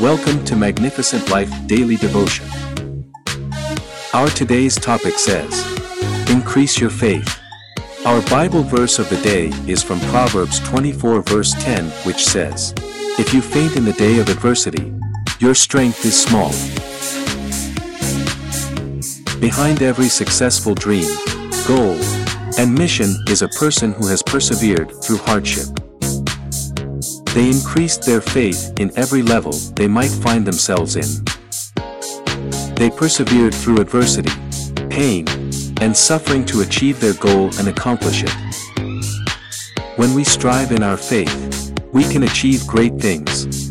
Welcome to Magnificent Life Daily Devotion. Our today's topic says, Increase your faith. Our Bible verse of the day is from Proverbs 24 verse 10 which says, If you faint in the day of adversity, your strength is small. Behind every successful dream, goal, and mission is a person who has persevered through hardship. They increased their faith in every level they might find themselves in. They persevered through adversity, pain, and suffering to achieve their goal and accomplish it. When we strive in our faith, we can achieve great things.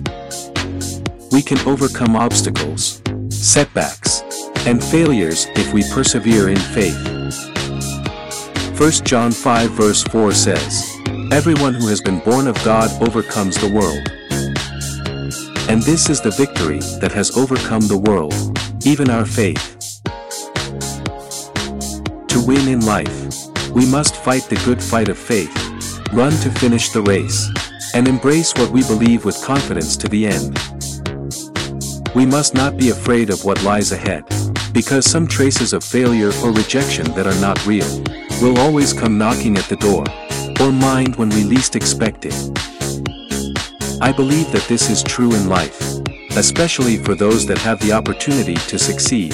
We can overcome obstacles, setbacks, and failures if we persevere in faith. 1 John 5 verse 4 says, Everyone who has been born of God overcomes the world. And this is the victory that has overcome the world, even our faith. To win in life, we must fight the good fight of faith, run to finish the race, and embrace what we believe with confidence to the end. We must not be afraid of what lies ahead, because some traces of failure or rejection that are not real will always come knocking at the door or mind when we least expect it. I believe that this is true in life, especially for those that have the opportunity to succeed.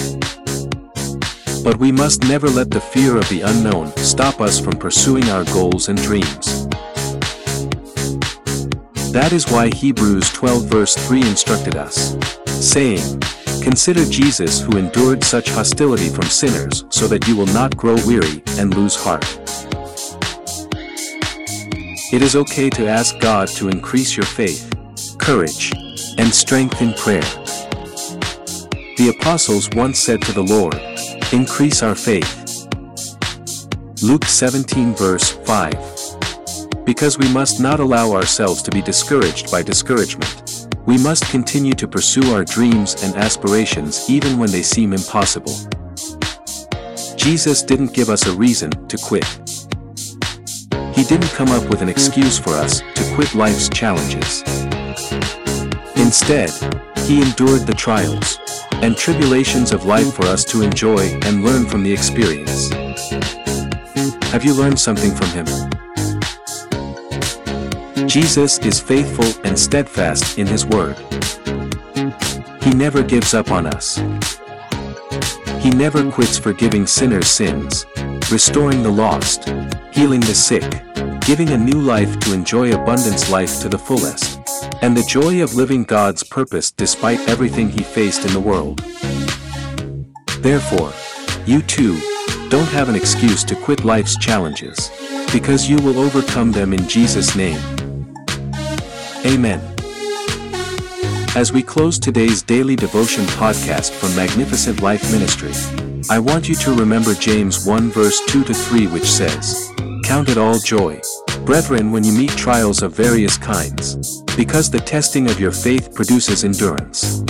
But we must never let the fear of the unknown stop us from pursuing our goals and dreams. That is why Hebrews 12 verse 3 instructed us, saying, Consider Jesus who endured such hostility from sinners so that you will not grow weary and lose heart. It is okay to ask God to increase your faith, courage, and strength in prayer. The apostles once said to the Lord, Increase our faith. Luke 17 verse 5. Because we must not allow ourselves to be discouraged by discouragement. We must continue to pursue our dreams and aspirations even when they seem impossible. Jesus didn't give us a reason to quit. He didn't come up with an excuse for us to quit life's challenges. Instead, He endured the trials and tribulations of life for us to enjoy and learn from the experience. Have you learned something from Him? Jesus is faithful and steadfast in His Word. He never gives up on us. He never quits forgiving sinners' sins, restoring the lost, healing the sick, giving a new life to enjoy abundance life to the fullest, and the joy of living God's purpose despite everything he faced in the world. Therefore, you too, don't have an excuse to quit life's challenges, because you will overcome them in Jesus' name. Amen. As we close today's daily devotion podcast from Magnificent Life Ministry, I want you to remember James 1 verse 2 to 3 which says, Count it all joy, brethren when you meet trials of various kinds, because the testing of your faith produces endurance.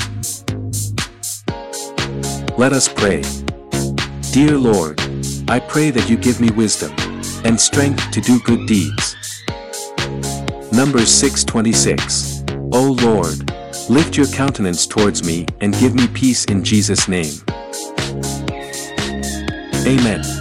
Let us pray. Dear Lord, I pray that you give me wisdom and strength to do good deeds. Numbers 626. O Lord, lift your countenance towards me and give me peace in Jesus' name. Amen.